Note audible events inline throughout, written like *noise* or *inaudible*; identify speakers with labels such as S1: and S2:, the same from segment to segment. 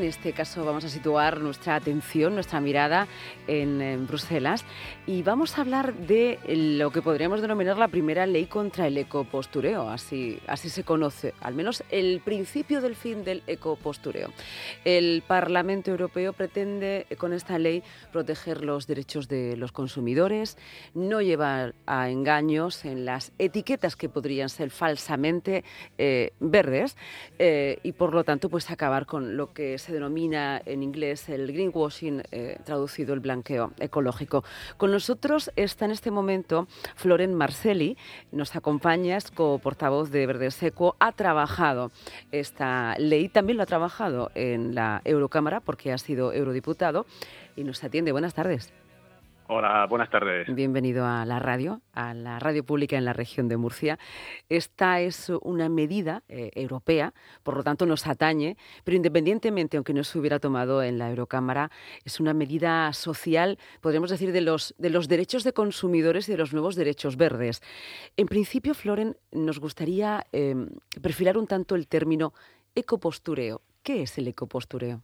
S1: En este caso vamos a situar nuestra atención, nuestra mirada en, Bruselas y vamos a hablar de lo que podríamos denominar la primera ley contra el ecopostureo, así, así se conoce, al menos el principio del fin del ecopostureo. El Parlamento Europeo pretende con esta ley proteger los derechos de los consumidores, no llevar a engaños en las etiquetas que podrían ser falsamente eh, verdes eh, y por lo tanto pues acabar con lo que se denomina en inglés el greenwashing, eh, traducido el blanqueo ecológico. Con nosotros está en este momento Floren Marcelli, nos acompaña, es co-portavoz de Verde Seco, ha trabajado esta ley, también lo ha trabajado en la Eurocámara porque ha sido eurodiputado y nos atiende. Buenas tardes.
S2: Hola, buenas tardes.
S1: Bienvenido a la radio, a la radio pública en la región de Murcia. Esta es una medida eh, europea, por lo tanto nos atañe, pero independientemente, aunque no se hubiera tomado en la Eurocámara, es una medida social, podríamos decir, de los, de los derechos de consumidores y de los nuevos derechos verdes. En principio, Floren, nos gustaría eh, perfilar un tanto el término ecopostureo. ¿Qué es el ecopostureo?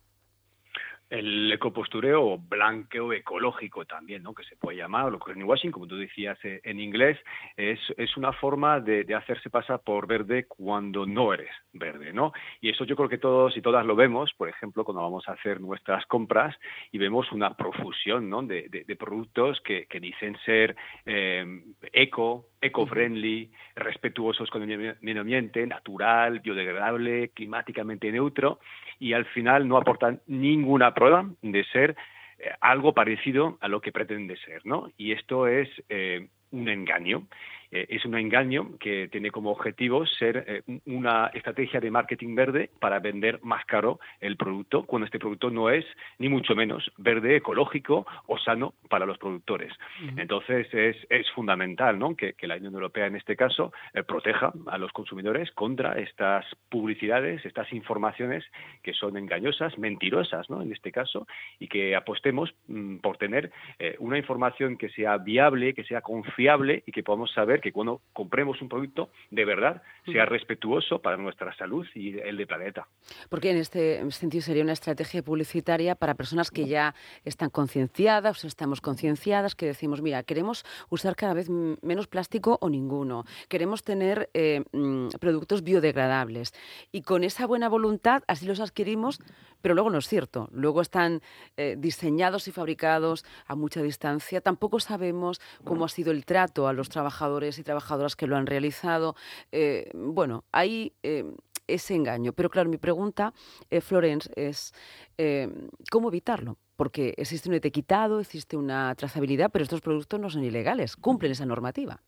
S2: El ecopostureo blanqueo ecológico también, ¿no? que se puede llamar, lo greenwashing, como tú decías eh, en inglés, es, es una forma de, de, hacerse pasar por verde cuando no eres verde, ¿no? Y eso yo creo que todos y todas lo vemos, por ejemplo, cuando vamos a hacer nuestras compras y vemos una profusión, ¿no? De, de, productos que, que, dicen ser eh, eco, eco-friendly, respetuosos con el medio ambiente, natural, biodegradable, climáticamente neutro, y al final no aportan ninguna prueba de ser eh, algo parecido a lo que pretende ser, ¿no? Y esto es eh, un engaño. Eh, es un engaño que tiene como objetivo ser eh, una estrategia de marketing verde para vender más caro el producto, cuando este producto no es ni mucho menos verde, ecológico o sano para los productores. Entonces es, es fundamental ¿no? que, la Unión Europea en este caso eh, proteja a los consumidores contra estas publicidades, estas informaciones que son engañosas, mentirosas ¿no? en este caso, y que apostemos mm, por tener una información que sea viable, que sea confiable y que podamos saber que cuando compremos un producto, de verdad, sea respetuoso para nuestra salud y el de planeta.
S1: Porque en este sentido sería una estrategia publicitaria para personas que ya están concienciadas, o estamos concienciadas, que decimos, mira, queremos usar cada vez menos plástico o ninguno, queremos tener eh, mm, productos biodegradables y con esa buena voluntad así los adquirimos, pero luego no es cierto. Luego están eh, diseñados y fabricados a mucha distancia. Tampoco sabemos cómo ha sido el trato a los trabajadores y trabajadoras que lo han realizado. Eh, bueno, hay eh, ese engaño. Pero claro, mi pregunta, Florence, es ¿cómo evitarlo? Porque existe un etiquetado, existe una trazabilidad, pero estos productos no son ilegales, cumplen esa normativa.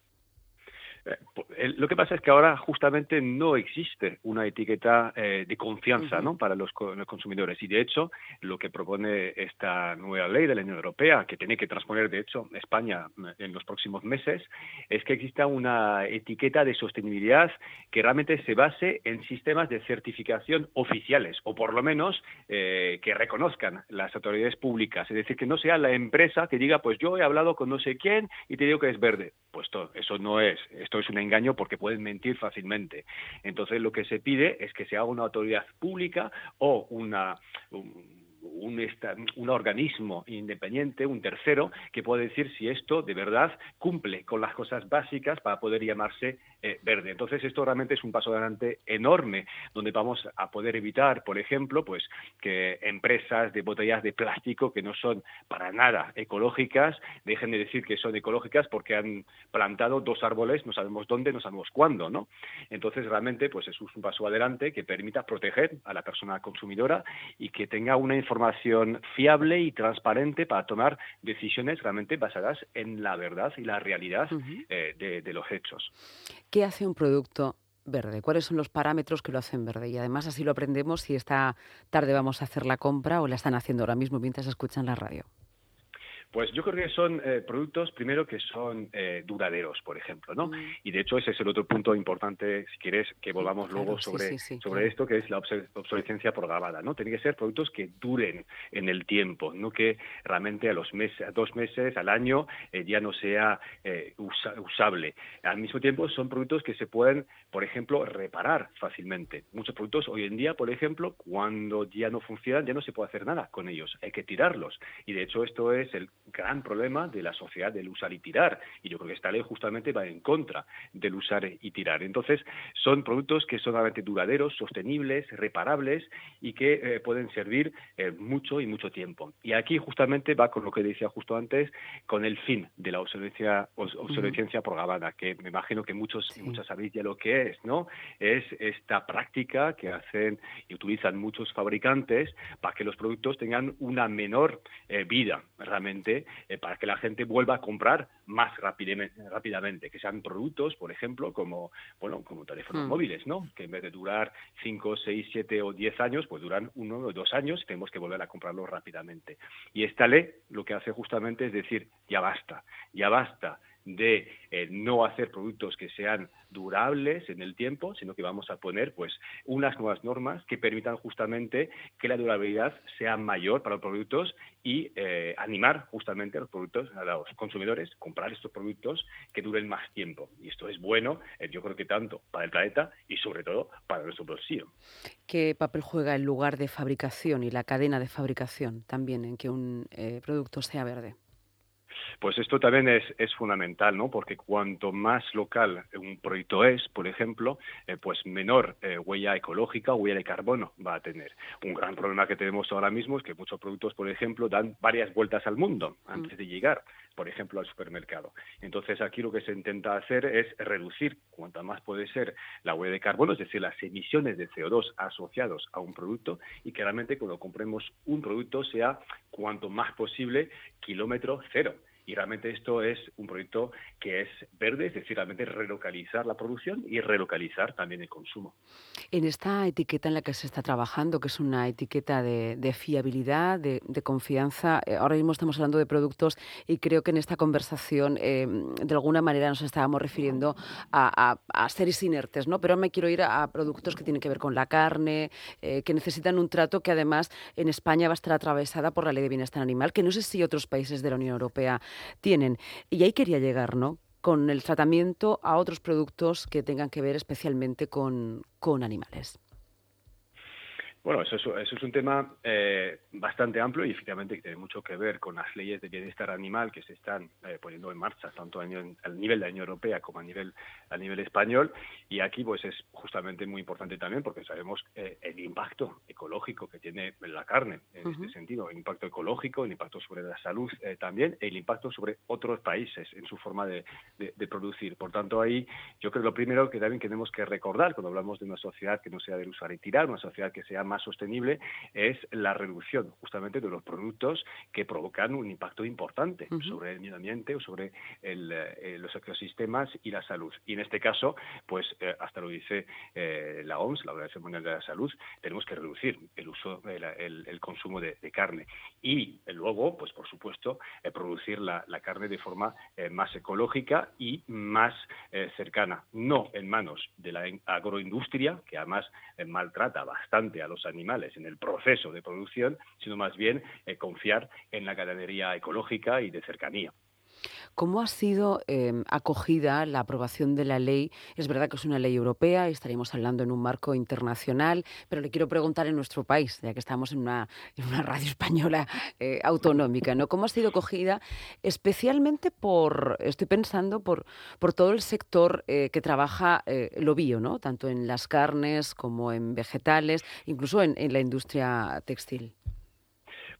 S2: Eh, lo que pasa es que ahora justamente no existe una etiqueta eh, de confianza ¿no? para los, consumidores. Y de hecho lo que propone esta nueva ley de la Unión Europea que tiene que transponer de hecho España eh, en los próximos meses es que exista una etiqueta de sostenibilidad que realmente se base en sistemas de certificación oficiales o por lo menos que reconozcan las autoridades públicas. Es decir que no sea la empresa que diga pues yo he hablado con no sé quién y te digo que es verde pues eso no es esto es un engaño porque pueden mentir fácilmente. Entonces lo que se pide es que se haga una autoridad pública o una un, un, organismo independiente, un tercero, que puede decir si esto de verdad cumple con las cosas básicas para poder llamarse eh, verde. Entonces esto realmente es un paso adelante enorme, donde vamos a poder evitar, por ejemplo, pues que empresas de botellas de plástico que no son para nada ecológicas dejen de decir que son ecológicas porque han plantado dos árboles, no sabemos dónde, no sabemos cuándo, ¿no? Entonces realmente pues es un paso adelante que permita proteger a la persona consumidora y que tenga una información fiable y transparente para tomar decisiones realmente basadas en la verdad y la realidad eh, de, los hechos.
S1: ¿Qué hace un producto verde? ¿Cuáles son los parámetros que lo hacen verde? Y además así lo aprendemos si esta tarde vamos a hacer la compra o la están haciendo ahora mismo mientras escuchan la radio.
S2: Pues yo creo que son eh, productos, primero, que son eh, duraderos, por ejemplo, ¿no? Mm. Y de hecho ese es el otro punto importante, si quieres, que volvamos luego sobre, sobre esto, que es la obsolescencia programada, ¿no? Tienen que ser productos que duren en el tiempo, no que realmente a los meses, a dos meses, al año, eh, ya no sea usable. Al mismo tiempo, son productos que se pueden, por ejemplo, reparar fácilmente. Muchos productos hoy en día, por ejemplo, cuando ya no funcionan, ya no se puede hacer nada con ellos, hay que tirarlos. Y de hecho esto es el gran problema de la sociedad del usar y tirar. Y yo creo que esta ley justamente va en contra del usar y tirar. Entonces, son productos que son realmente duraderos, sostenibles, reparables y que eh, pueden servir eh, mucho y mucho tiempo. Y aquí justamente va con lo que decía justo antes, con el fin de la obsolescencia, obsolescencia programada, que me imagino que muchos y muchas sabéis ya lo que es, ¿no? Es esta práctica que hacen y utilizan muchos fabricantes para que los productos tengan una menor eh, vida realmente eh, para que la gente vuelva a comprar más rápidamente, que sean productos, por ejemplo, como bueno, como teléfonos hmm. móviles, ¿no? Que en vez de durar 5, 6, 7 o 10 años, pues duran uno o dos años, tenemos que volver a comprarlos rápidamente. Y esta ley lo que hace justamente es decir, ya basta, ya basta de eh, no hacer productos que sean durables en el tiempo, sino que vamos a poner pues unas nuevas normas que permitan justamente que la durabilidad sea mayor para los productos y eh, animar justamente a los productos, a los consumidores, comprar estos productos que duren más tiempo. Y esto es bueno, eh, yo creo que tanto para el planeta y sobre todo para nuestro bolsillo.
S1: ¿Qué papel juega el lugar de fabricación y la cadena de fabricación también en que un producto sea verde?
S2: Pues esto también es, es fundamental, ¿no? Porque cuanto más local un proyecto es, por ejemplo, eh, pues menor eh, huella ecológica o huella de carbono va a tener. Un gran problema que tenemos ahora mismo es que muchos productos, por ejemplo, dan varias vueltas al mundo antes de llegar por ejemplo, al supermercado. Entonces, aquí lo que se intenta hacer es reducir cuanto más puede ser la huella de carbono, es decir, las emisiones de CO2 asociados a un producto y que realmente cuando compremos un producto sea cuanto más posible kilómetro cero y realmente esto es un proyecto que es verde, es decir, realmente relocalizar la producción y relocalizar también el consumo.
S1: En esta etiqueta en la que se está trabajando, que es una etiqueta de, fiabilidad, de, confianza, eh, ahora mismo estamos hablando de productos y creo que en esta conversación eh, de alguna manera nos estábamos refiriendo a, seres inertes, ¿no? Pero me quiero ir a, productos que tienen que ver con la carne, eh, que necesitan un trato que además en España va a estar atravesada por la ley de bienestar animal, que no sé si otros países de la Unión Europea tienen. Y ahí quería llegar, ¿no? Con el tratamiento a otros productos que tengan que ver especialmente con, con animales.
S2: Bueno, eso es, un tema eh, bastante amplio y efectivamente que tiene mucho que ver con las leyes de bienestar animal que se están eh, poniendo en marcha tanto a nivel, nivel de la Unión Europea como a nivel a nivel español y aquí pues es justamente muy importante también porque sabemos eh, el impacto ecológico que tiene la carne en este sentido, el impacto ecológico, el impacto sobre la salud también, el impacto sobre otros países en su forma de, de, producir. Por tanto ahí yo creo que lo primero que también tenemos que recordar cuando hablamos de una sociedad que no sea del usar y tirar, una sociedad que sea más sostenible es la reducción justamente de los productos que provocan un impacto importante sobre el medio ambiente o sobre eh, los ecosistemas y la salud. Y en este caso, pues eh, hasta lo dice eh, la OMS, la Organización Mundial de la Salud, tenemos que reducir el uso, el, consumo de, carne. Y luego, pues por supuesto, producir la, carne de forma más ecológica y más cercana, no en manos de la agroindustria, que además maltrata bastante a los animales en el proceso de producción, sino más bien eh, confiar en la ganadería ecológica y de cercanía.
S1: ¿Cómo ha sido em, acogida la aprobación de la ley? Es verdad que es una ley europea y estaríamos hablando en un marco internacional, pero le quiero preguntar en nuestro país, ya que estamos en una, radio *laughs* española eh, autonómica, ¿no? ¿Cómo ha sido acogida especialmente por, estoy pensando, por, por todo el sector eh, que trabaja eh, lo bio, ¿no? Tanto en las carnes como en vegetales, incluso en la industria textil?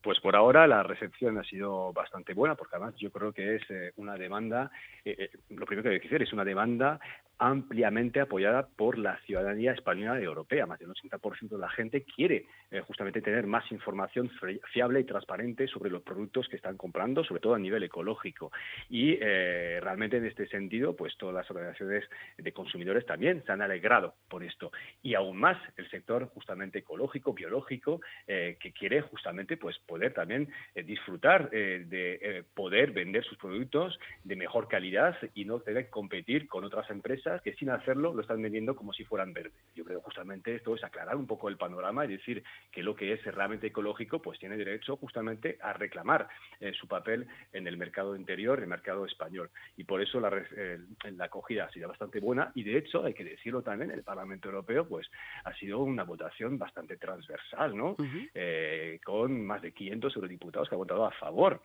S2: Pues por ahora la recepción ha sido bastante buena, porque además yo creo que es eh, una demanda, eh, eh, lo primero que decir es una demanda ampliamente apoyada por la ciudadanía española y europea. Más del 80% de la gente quiere eh, justamente tener más información fiable y transparente sobre los productos que están comprando, sobre todo a nivel ecológico. Y eh, realmente en este sentido, pues todas las organizaciones de consumidores también se han alegrado por esto. Y aún más el sector justamente ecológico, biológico, eh, que quiere justamente pues poder también disfrutar de poder vender sus productos de mejor calidad y no tener que competir con otras empresas que sin hacerlo lo están vendiendo como si fueran verdes. Yo creo justamente esto es aclarar un poco el panorama y decir que lo que es realmente ecológico pues tiene derecho justamente a reclamar eh, su papel en el mercado interior, en el mercado español. Y por eso la, eh, la acogida ha sido bastante buena y de hecho, hay que decirlo también, el Parlamento Europeo pues ha sido una votación bastante transversal, ¿no? Eh, con más de 500 eurodiputados que han votado a favor.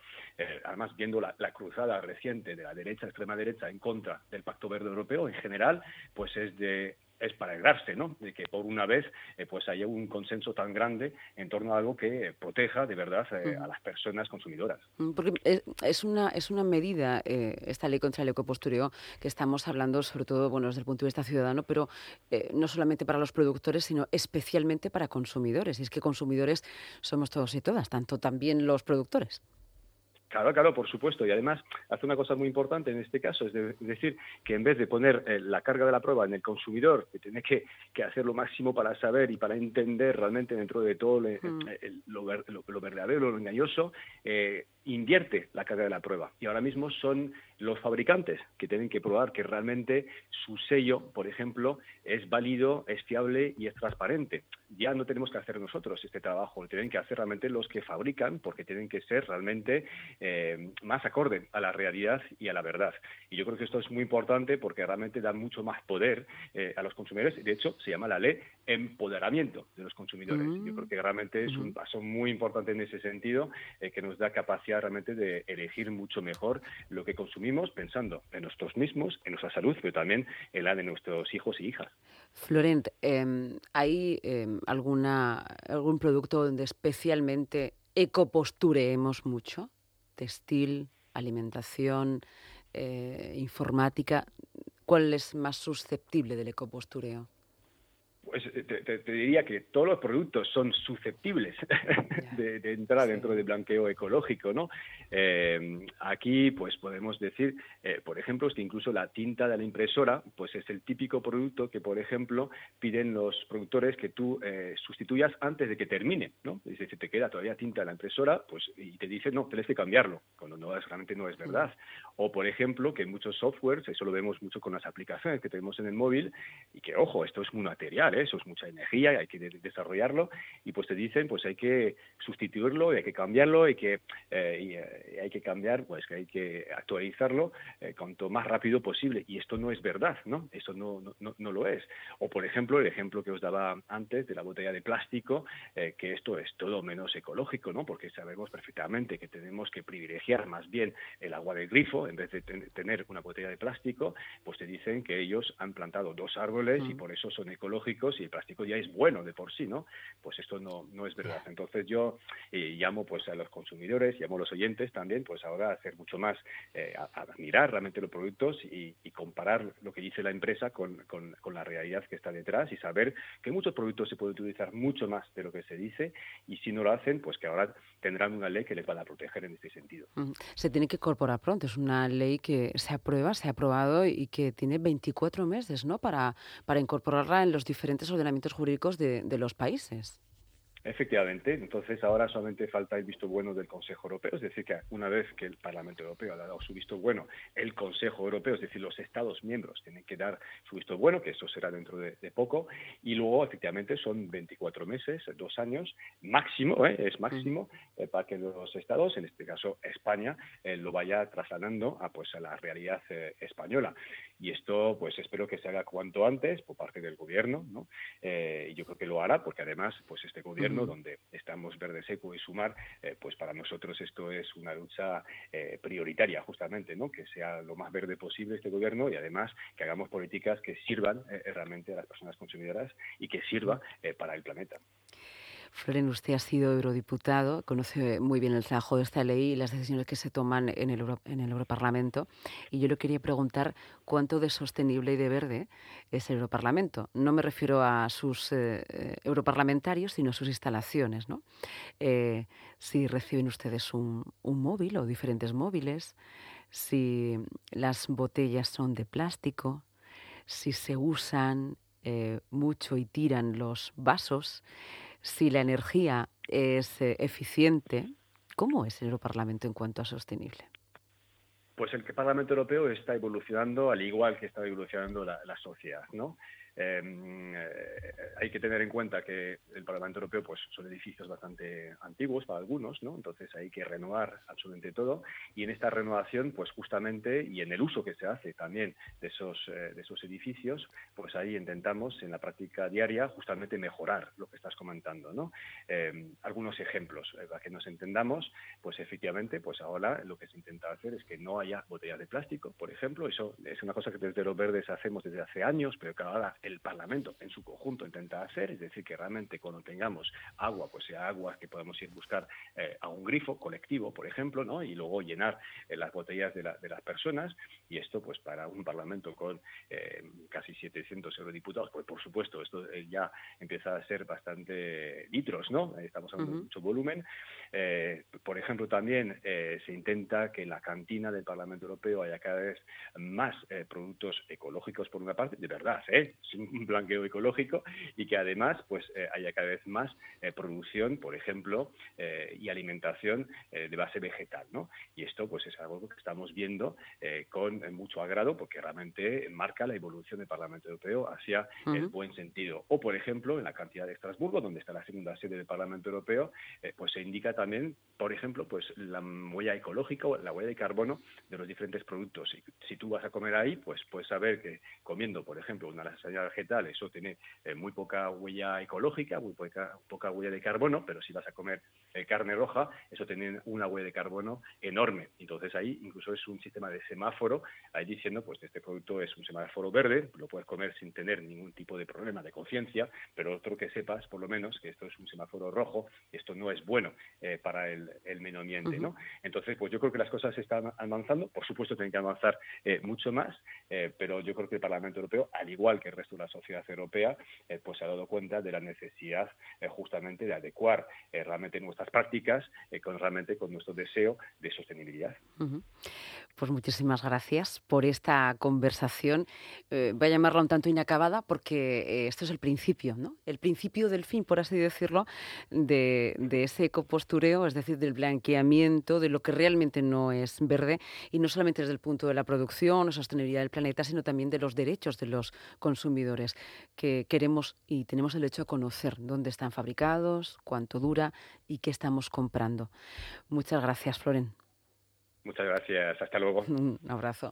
S2: además, viendo la, la cruzada reciente de la derecha, extrema derecha, en contra del Pacto Verde Europeo en general, pues es de es para alegrarse, ¿no? De que por una vez eh, pues haya un consenso tan grande en torno a algo que proteja de verdad eh, a las personas consumidoras.
S1: Mm, porque es una es una medida eh, esta ley contra el ecopostureo que estamos hablando sobre todo bueno desde el punto de vista ciudadano, pero no solamente para los productores sino especialmente para consumidores. Y es que consumidores somos todos y todas, tanto también los productores.
S2: Claro, claro, por supuesto. Y además hace una cosa muy importante en este caso, es, decir, que en vez de poner eh, la carga de la prueba en el consumidor, que tiene que, hacer lo máximo para saber y para entender realmente dentro de todo mm. lo, verdadero, lo engañoso, eh, invierte la carga de la prueba. Y ahora mismo son los fabricantes que tienen que probar que realmente su sello, por ejemplo, es válido, es fiable y es transparente. Ya no tenemos que hacer nosotros este trabajo, lo tienen que hacer realmente los que fabrican, porque tienen que ser realmente eh, más acorde a la realidad y a la verdad. Y yo creo que esto es muy importante porque realmente da mucho más poder eh, a los consumidores. De hecho, se llama la ley empoderamiento de los consumidores. Yo mm. creo que realmente es un paso muy importante en ese sentido, eh, que nos da capacidad realmente de elegir mucho mejor lo que consumimos, pensando en nosotros mismos, en nuestra salud, pero también en la de nuestros hijos y hijas.
S1: Florent, em, ¿hay em, alguna, algún producto donde especialmente ecopostureemos mucho? Textil, alimentación, eh, informática. ¿Cuál es más susceptible del ecopostureo?
S2: Pues, eh, te, diría que todos los productos son susceptibles *laughs* de, entrar dentro de blanqueo ecológico, ¿no? Eh, aquí, pues podemos decir, eh, por ejemplo, que incluso la tinta de la impresora, pues es el típico producto que, por ejemplo, piden los productores que tú sustituyas antes de que termine, ¿no? Dice, si te queda todavía tinta en la impresora, pues y te dice, no, tienes que cambiarlo, cuando no realmente no es verdad. O, por ejemplo, que muchos softwares, eso lo vemos mucho con las aplicaciones que tenemos en el móvil, y que, ojo, esto es un material, eso es mucha energía, hay que desarrollarlo, y pues te dicen, pues hay que sustituirlo, hay que cambiarlo, hay que, eh, eh, hay que cambiar, pues que hay que actualizarlo eh, cuanto más rápido posible, y esto no es verdad, ¿no? Esto no, no, no, lo es. O, por ejemplo, el ejemplo que os daba antes de la botella de plástico, que esto es todo menos ecológico, ¿no? Porque sabemos perfectamente que tenemos que privilegiar más bien el agua del grifo en vez de tener una botella de plástico, pues te dicen que ellos han plantado dos árboles y por eso son ecológicos y el plástico ya es bueno de por sí, ¿no? Pues esto no, no es verdad. Entonces yo eh, llamo pues a los consumidores, llamo a los oyentes también, pues ahora a hacer mucho más, eh, a, mirar realmente los productos y, comparar lo que dice la empresa con, con, la realidad que está detrás y saber que muchos productos se pueden utilizar mucho más de lo que se dice y si no lo hacen, pues que ahora tendrán una ley que les va a proteger en este sentido.
S1: Se tiene que incorporar pronto, es una ley que se aprueba, se ha aprobado y que tiene 24 meses, ¿no? Para, para incorporarla en los diferentes ordenamientos jurídicos de, de los países.
S2: Efectivamente, entonces ahora solamente falta el visto bueno del Consejo Europeo, es decir, que una vez que el Parlamento Europeo ha dado su visto bueno, el Consejo Europeo, es decir, los Estados miembros tienen que dar su visto bueno, que eso será dentro de, poco, y luego efectivamente son 24 meses, dos años, máximo, ¿eh? es máximo, eh, para que los Estados, en este caso España, eh, lo vaya trasladando a, pues, a la realidad española. Y esto, pues espero que se haga cuanto antes por parte del Gobierno, ¿no? y yo creo que lo hará, porque además, pues este Gobierno donde estamos verde seco y sumar, eh, pues para nosotros esto es una lucha eh, prioritaria, justamente, ¿no? que sea lo más verde posible este gobierno y además que hagamos políticas que sirvan eh, realmente a las personas consumidoras y que sirva para el planeta.
S1: Floren, usted ha sido eurodiputado, conoce muy bien el trabajo de esta ley y las decisiones que se toman en el, en el Europarlamento. Y yo le quería preguntar cuánto de sostenible y de verde es el Europarlamento. No me refiero a sus eh, eh, europarlamentarios, sino a sus instalaciones. ¿no? Eh, si reciben ustedes un, un móvil o diferentes móviles, si las botellas son de plástico, si se usan mucho y tiran los vasos, si la energía es eficiente. ¿Cómo es el Europarlamento en cuanto a sostenible?
S2: Pues el Parlamento Europeo está evolucionando al igual que está evolucionando la, sociedad, ¿no? Em, eh, hay que tener en cuenta que el Parlamento Europeo pues, son edificios bastante antiguos para algunos, ¿no? entonces hay que renovar absolutamente todo y en esta renovación, pues justamente, y en el uso que se hace también de esos, eh, de esos edificios, pues ahí intentamos en la práctica diaria justamente mejorar lo que estás comentando. ¿no? Em, algunos ejemplos eh, para que nos entendamos, pues efectivamente, pues ahora lo que se intenta hacer es que no haya botellas de plástico, por ejemplo, eso es una cosa que desde los verdes hacemos desde hace años, pero que ahora el Parlamento en su conjunto intenta hacer, es decir, que realmente cuando tengamos agua, pues sea agua que podemos ir buscar eh, a un grifo colectivo, por ejemplo, ¿no? y luego llenar eh, las botellas de, las personas, y esto pues para un Parlamento con eh, casi 700 eurodiputados, pues por supuesto, esto ya empieza a ser bastante litros, ¿no? Estamos hablando de mucho volumen. por ejemplo, también se intenta que la cantina del Parlamento Europeo haya cada vez más productos ecológicos, por una parte, de verdad, ¿eh? un *laughs* blanqueo ecológico y que además pues eh, haya cada vez más eh, producción, por ejemplo, eh, y alimentación de base vegetal, ¿no? Y esto pues es algo que estamos viendo con mucho agrado porque realmente marca la evolución del Parlamento Europeo hacia el buen sentido. O por ejemplo, en la cantidad de Estrasburgo, donde está la segunda sede del Parlamento Europeo, pues se indica también, por ejemplo, pues la huella ecológica o la huella de carbono de los diferentes productos. Y si tú vas a comer ahí, pues puedes saber que comiendo, por ejemplo, una lasaña vegetal, eso tiene eh, muy poca huella ecológica, muy poca, poca, huella de carbono, pero si vas a comer eh, carne roja, eso tiene una huella de carbono enorme. Entonces ahí incluso es un sistema de semáforo, ahí diciendo, pues este producto es un semáforo verde, lo puedes comer sin tener ningún tipo de problema de conciencia, pero otro que sepas, por lo menos, que esto es un semáforo rojo, esto no es bueno eh, para el, medio ambiente, ¿no? Entonces, pues yo creo que las cosas están avanzando, por supuesto tienen que avanzar mucho más, pero yo creo que el Parlamento Europeo, al igual que el resto de la sociedad europea eh, pues se ha dado cuenta de la necesidad eh, justamente de adecuar eh, realmente nuestras prácticas con realmente con nuestro deseo de sostenibilidad.
S1: Pues muchísimas gracias por esta conversación. voy a llamarla un tanto inacabada porque esto es el principio, ¿no? El principio del fin, por así decirlo, de, de ese ecopostureo, es decir, del blanqueamiento de lo que realmente no es verde y no solamente desde el punto de la producción o sostenibilidad del planeta, sino también de los derechos de los consumidores que queremos y tenemos el derecho a conocer dónde están fabricados, cuánto dura y qué estamos comprando. Muchas gracias, Floren.
S2: Muchas gracias. Hasta luego. *laughs*
S1: Un abrazo.